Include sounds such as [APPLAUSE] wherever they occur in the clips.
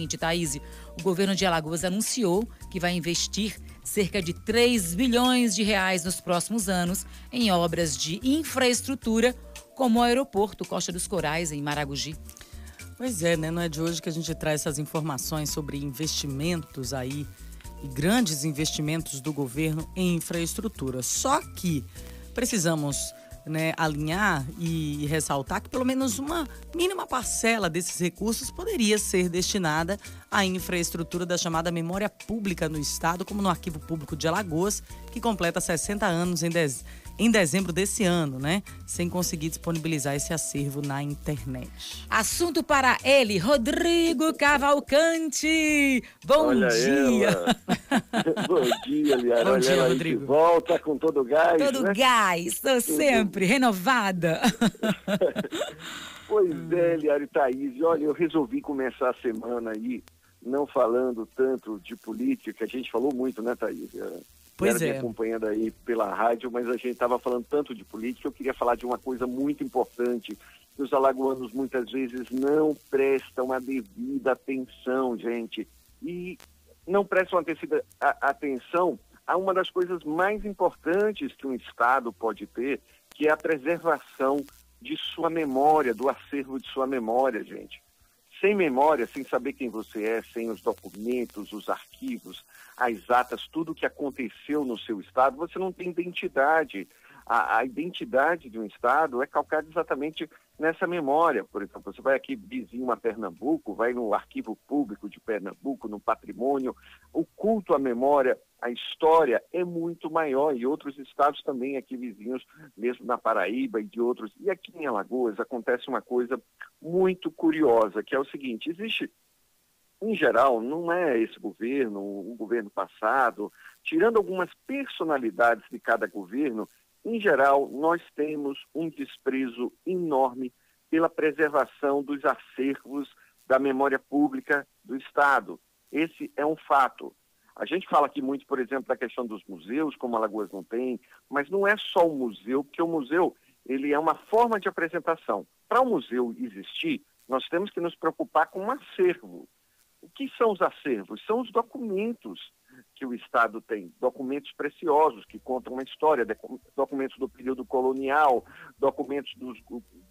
seguinte, Thaís, o governo de Alagoas anunciou que vai investir cerca de 3 bilhões de reais nos próximos anos em obras de infraestrutura, como o aeroporto Costa dos Corais, em Maragogi. Pois é, né? Não é de hoje que a gente traz essas informações sobre investimentos aí e grandes investimentos do governo em infraestrutura. Só que precisamos né, alinhar e ressaltar que pelo menos uma mínima parcela desses recursos poderia ser destinada à infraestrutura da chamada memória pública no Estado, como no Arquivo Público de Alagoas, que completa 60 anos em, dez, em dezembro desse ano, né? Sem conseguir disponibilizar esse acervo na internet. Assunto para ele, Rodrigo Cavalcante. Bom Olha dia. [LAUGHS] [LAUGHS] Bom dia, Liara. Bom dia, Rodrigo. Volta com todo o gás. Todo né? gás, estou sempre renovada. [LAUGHS] Pois [LAUGHS] é, Liara e Thaís. Olha, eu resolvi começar a semana aí não falando tanto de política. A gente falou muito, né, Thaís? Pois Liara me é. acompanhando aí pela rádio, mas a gente estava falando tanto de política. Eu queria falar de uma coisa muito importante que os alagoanos muitas vezes não prestam a devida atenção, gente. E não prestam atenção a uma das coisas mais importantes que um Estado pode ter, que é a preservação de sua memória, do acervo de sua memória, gente. Sem memória, sem saber quem você é, sem os documentos, os arquivos, as atas, tudo o que aconteceu no seu estado, você não tem identidade. A, a identidade de um estado é calcada exatamente nessa memória. Por exemplo, você vai aqui vizinho a Pernambuco, vai no arquivo público de Pernambuco, no patrimônio, o culto à memória, a história é muito maior e outros estados também aqui vizinhos, mesmo na Paraíba e de outros. E aqui em Alagoas acontece uma coisa muito curiosa, que é o seguinte, existe em geral, não é esse governo, o governo passado, tirando algumas personalidades de cada governo, em geral, nós temos um desprezo enorme pela preservação dos acervos da memória pública do Estado. Esse é um fato. A gente fala aqui muito, por exemplo, da questão dos museus, como Alagoas não tem, mas não é só o museu, porque o museu ele é uma forma de apresentação. Para o museu existir, nós temos que nos preocupar com um acervo. O que são os acervos? São os documentos que o Estado tem, documentos preciosos que contam uma história, docu- documentos do período colonial, documentos dos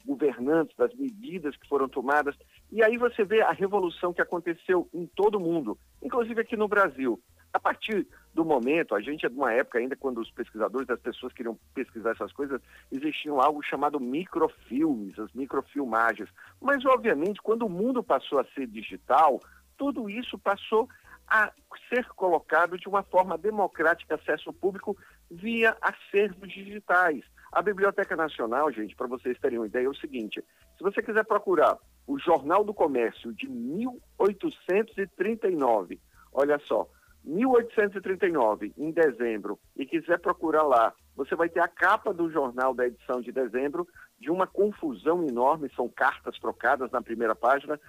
governantes, das medidas que foram tomadas. E aí você vê a revolução que aconteceu em todo o mundo, inclusive aqui no Brasil. A partir do momento, a gente é de uma época ainda quando os pesquisadores, as pessoas queriam pesquisar essas coisas, existiam algo chamado microfilmes, as microfilmagens. Mas, obviamente, quando o mundo passou a ser digital, tudo isso passou a ser colocado de uma forma democrática, acesso público, via acervos digitais. A Biblioteca Nacional, gente, para vocês terem uma ideia, é o seguinte: se você quiser procurar o Jornal do Comércio de 1839, olha só, 1839, em dezembro, e quiser procurar lá, você vai ter a capa do jornal da edição de dezembro, de uma confusão enorme, são cartas trocadas na primeira página,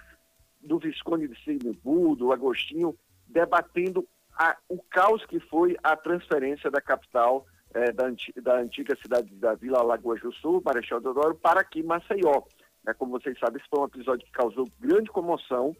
do Visconde de Sinibu, do Agostinho, debatendo a- o caos que foi a transferência da capital eh, da, da antiga cidade da Vila Alagoas do Sul, Marechal Deodoro, para aqui Maceió. Né, como vocês sabem, esse foi um episódio que causou grande comoção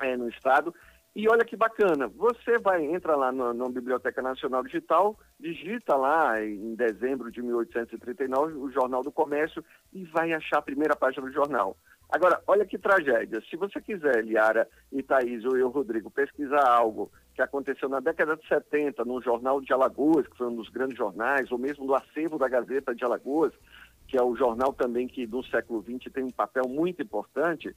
eh, no estado. E olha que bacana, você vai, entra lá na, na Biblioteca Nacional Digital, digita lá em dezembro de 1839 o Jornal do Comércio e vai achar a primeira página do jornal. Agora, olha que tragédia. Se você quiser, Liara e Thaís, ou eu, Rodrigo, pesquisar algo que aconteceu na década de 70 no Jornal de Alagoas, que foi um dos grandes jornais, ou mesmo no acervo da Gazeta de Alagoas, que é o jornal também que no século XX tem um papel muito importante,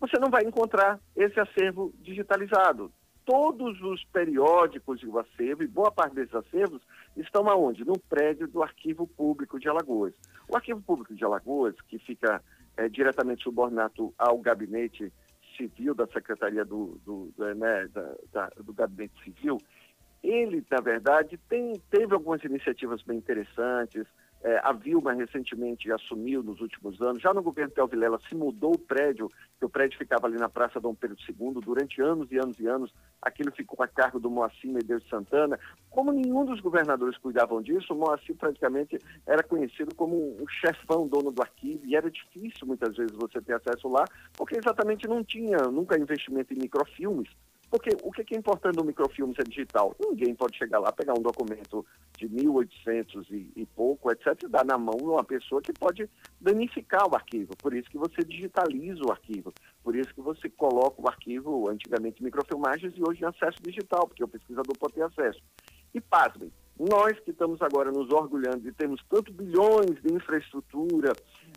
você não vai encontrar esse acervo digitalizado. Todos os periódicos e o acervo, e boa parte desses acervos, estão aonde? No prédio do Arquivo Público de Alagoas. O Arquivo Público de Alagoas, que fica é, diretamente subordinado ao gabinete civil da Secretaria do, do, do, né, da- da- do Gabinete Civil, ele, na verdade, tem, teve algumas iniciativas bem interessantes, É, a Vilma recentemente assumiu nos últimos anos. Já no governo Tel Vilela se mudou o prédio, que o prédio ficava ali na Praça Dom Pedro II durante anos e anos e anos. Aquilo ficou a cargo do Moacir Medeiros Santana. Como nenhum dos governadores cuidavam disso, o Moacir praticamente era conhecido como um chefão, dono do arquivo, e era difícil muitas vezes você ter acesso lá, porque exatamente não tinha nunca investimento em microfilmes. Porque o que é importante no microfilme ser digital? Ninguém pode chegar lá, pegar um documento de 1800 e, e pouco, etc., e dar na mão de uma pessoa que pode danificar o arquivo. Por isso que você digitaliza o arquivo. Por isso que você coloca o arquivo, antigamente microfilmagens, e hoje em acesso digital, porque o pesquisador pode ter acesso. E pasmem, nós que estamos agora nos orgulhando de termos tanto bilhões de infraestrutura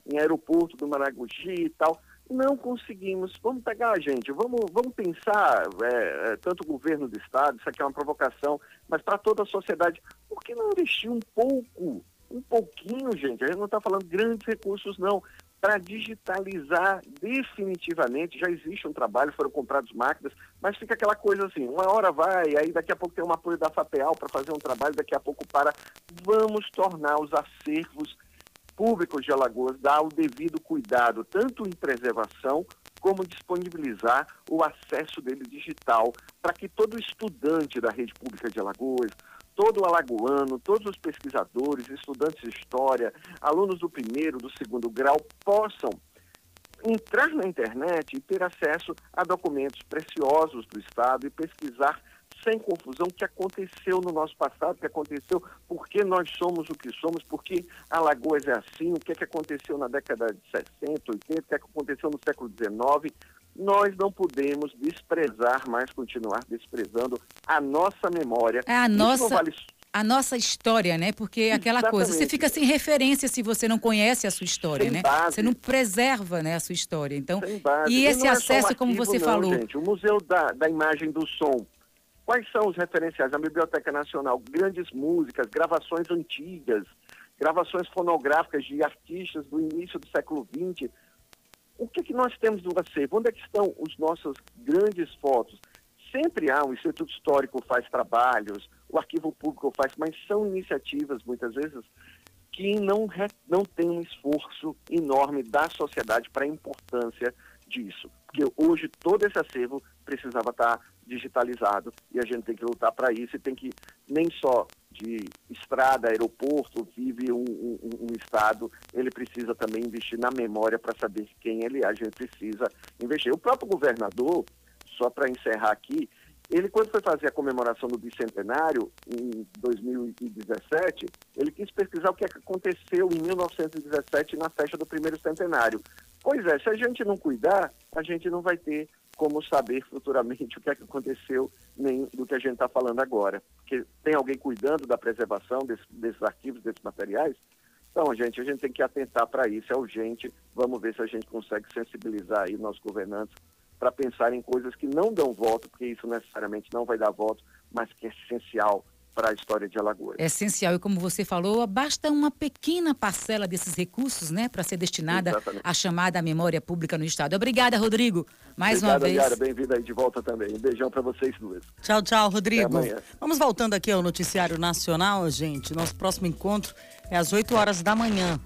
em aeroporto do Maragogi e tal, não conseguimos. Vamos pegar, gente, vamos, vamos pensar, é, é, tanto o governo do Estado, isso aqui é uma provocação, mas para toda a sociedade, por que não investir um pouco, um pouquinho, gente? A gente não está falando grandes recursos, não. Para digitalizar definitivamente, já existe um trabalho, foram compradas máquinas, mas fica aquela coisa assim, uma hora vai, aí daqui a pouco tem um apoio da FAPEAL para fazer um trabalho, daqui a pouco para. Vamos tornar os acervos públicos de Alagoas dar o devido cuidado, tanto em preservação, como disponibilizar o acesso dele digital, para que todo estudante da rede pública de Alagoas, todo alagoano, todos os pesquisadores, estudantes de história, alunos do primeiro, do segundo grau, possam entrar na internet e ter acesso a documentos preciosos do Estado e pesquisar sem confusão o que aconteceu no nosso passado, o que aconteceu, por que nós somos o que somos, por que Alagoas é assim, o que, é que aconteceu na década de 60, 80, o que, é que aconteceu no século XIX. Nós não podemos desprezar mais, continuar desprezando a nossa memória. É a nossa. A nossa história, né? Porque é aquela Exatamente. coisa, você fica sem referência se você não conhece a sua história, sem né? Base. Você não preserva, né, a sua história. Então, e esse e acesso, é como você não, falou, gente. O Museu da, da Imagem do Som, Quais são os referenciais? A Biblioteca Nacional, grandes músicas, gravações antigas, gravações fonográficas de artistas do início do século XX. O que, que nós temos no acervo? Onde é estão os nossos grandes fotos? Sempre há, o Instituto Histórico faz trabalhos, o Arquivo Público faz, mas são iniciativas, muitas vezes, que não, não têm um esforço enorme da sociedade para a importância disso. Porque hoje todo esse acervo precisava estar digitalizado e a gente tem que lutar para isso e tem que nem só de estrada, aeroporto, vive um, um, um, estado, ele precisa também investir na memória para saber quem ele é, a gente precisa investir. O próprio governador, só para encerrar aqui, ele quando foi fazer a comemoração do bicentenário, em 2017, ele quis pesquisar o que aconteceu em 1917 na festa do primeiro centenário. Pois é, se a gente não cuidar, a gente não vai ter como saber futuramente o que é que aconteceu nem do que a gente está falando agora. Porque tem alguém cuidando da preservação desse, desses arquivos, desses materiais? Então, gente, a gente tem que atentar para isso, é urgente. Vamos ver se a gente consegue sensibilizar aí nossos governantes para pensar em coisas que não dão voto, porque isso necessariamente não vai dar voto, mas que é essencial para a história de Alagoas. É essencial e como você falou, basta uma pequena parcela desses recursos, né, para ser destinada Exatamente. à chamada memória pública no estado. Obrigada, Rodrigo. Mais Obrigada, uma vez. Obrigada, bem-vinda aí de volta também. Um beijão para vocês duas. Tchau, tchau, Rodrigo. Vamos voltando aqui ao noticiário nacional, gente. Nosso próximo encontro é às 8 horas da manhã.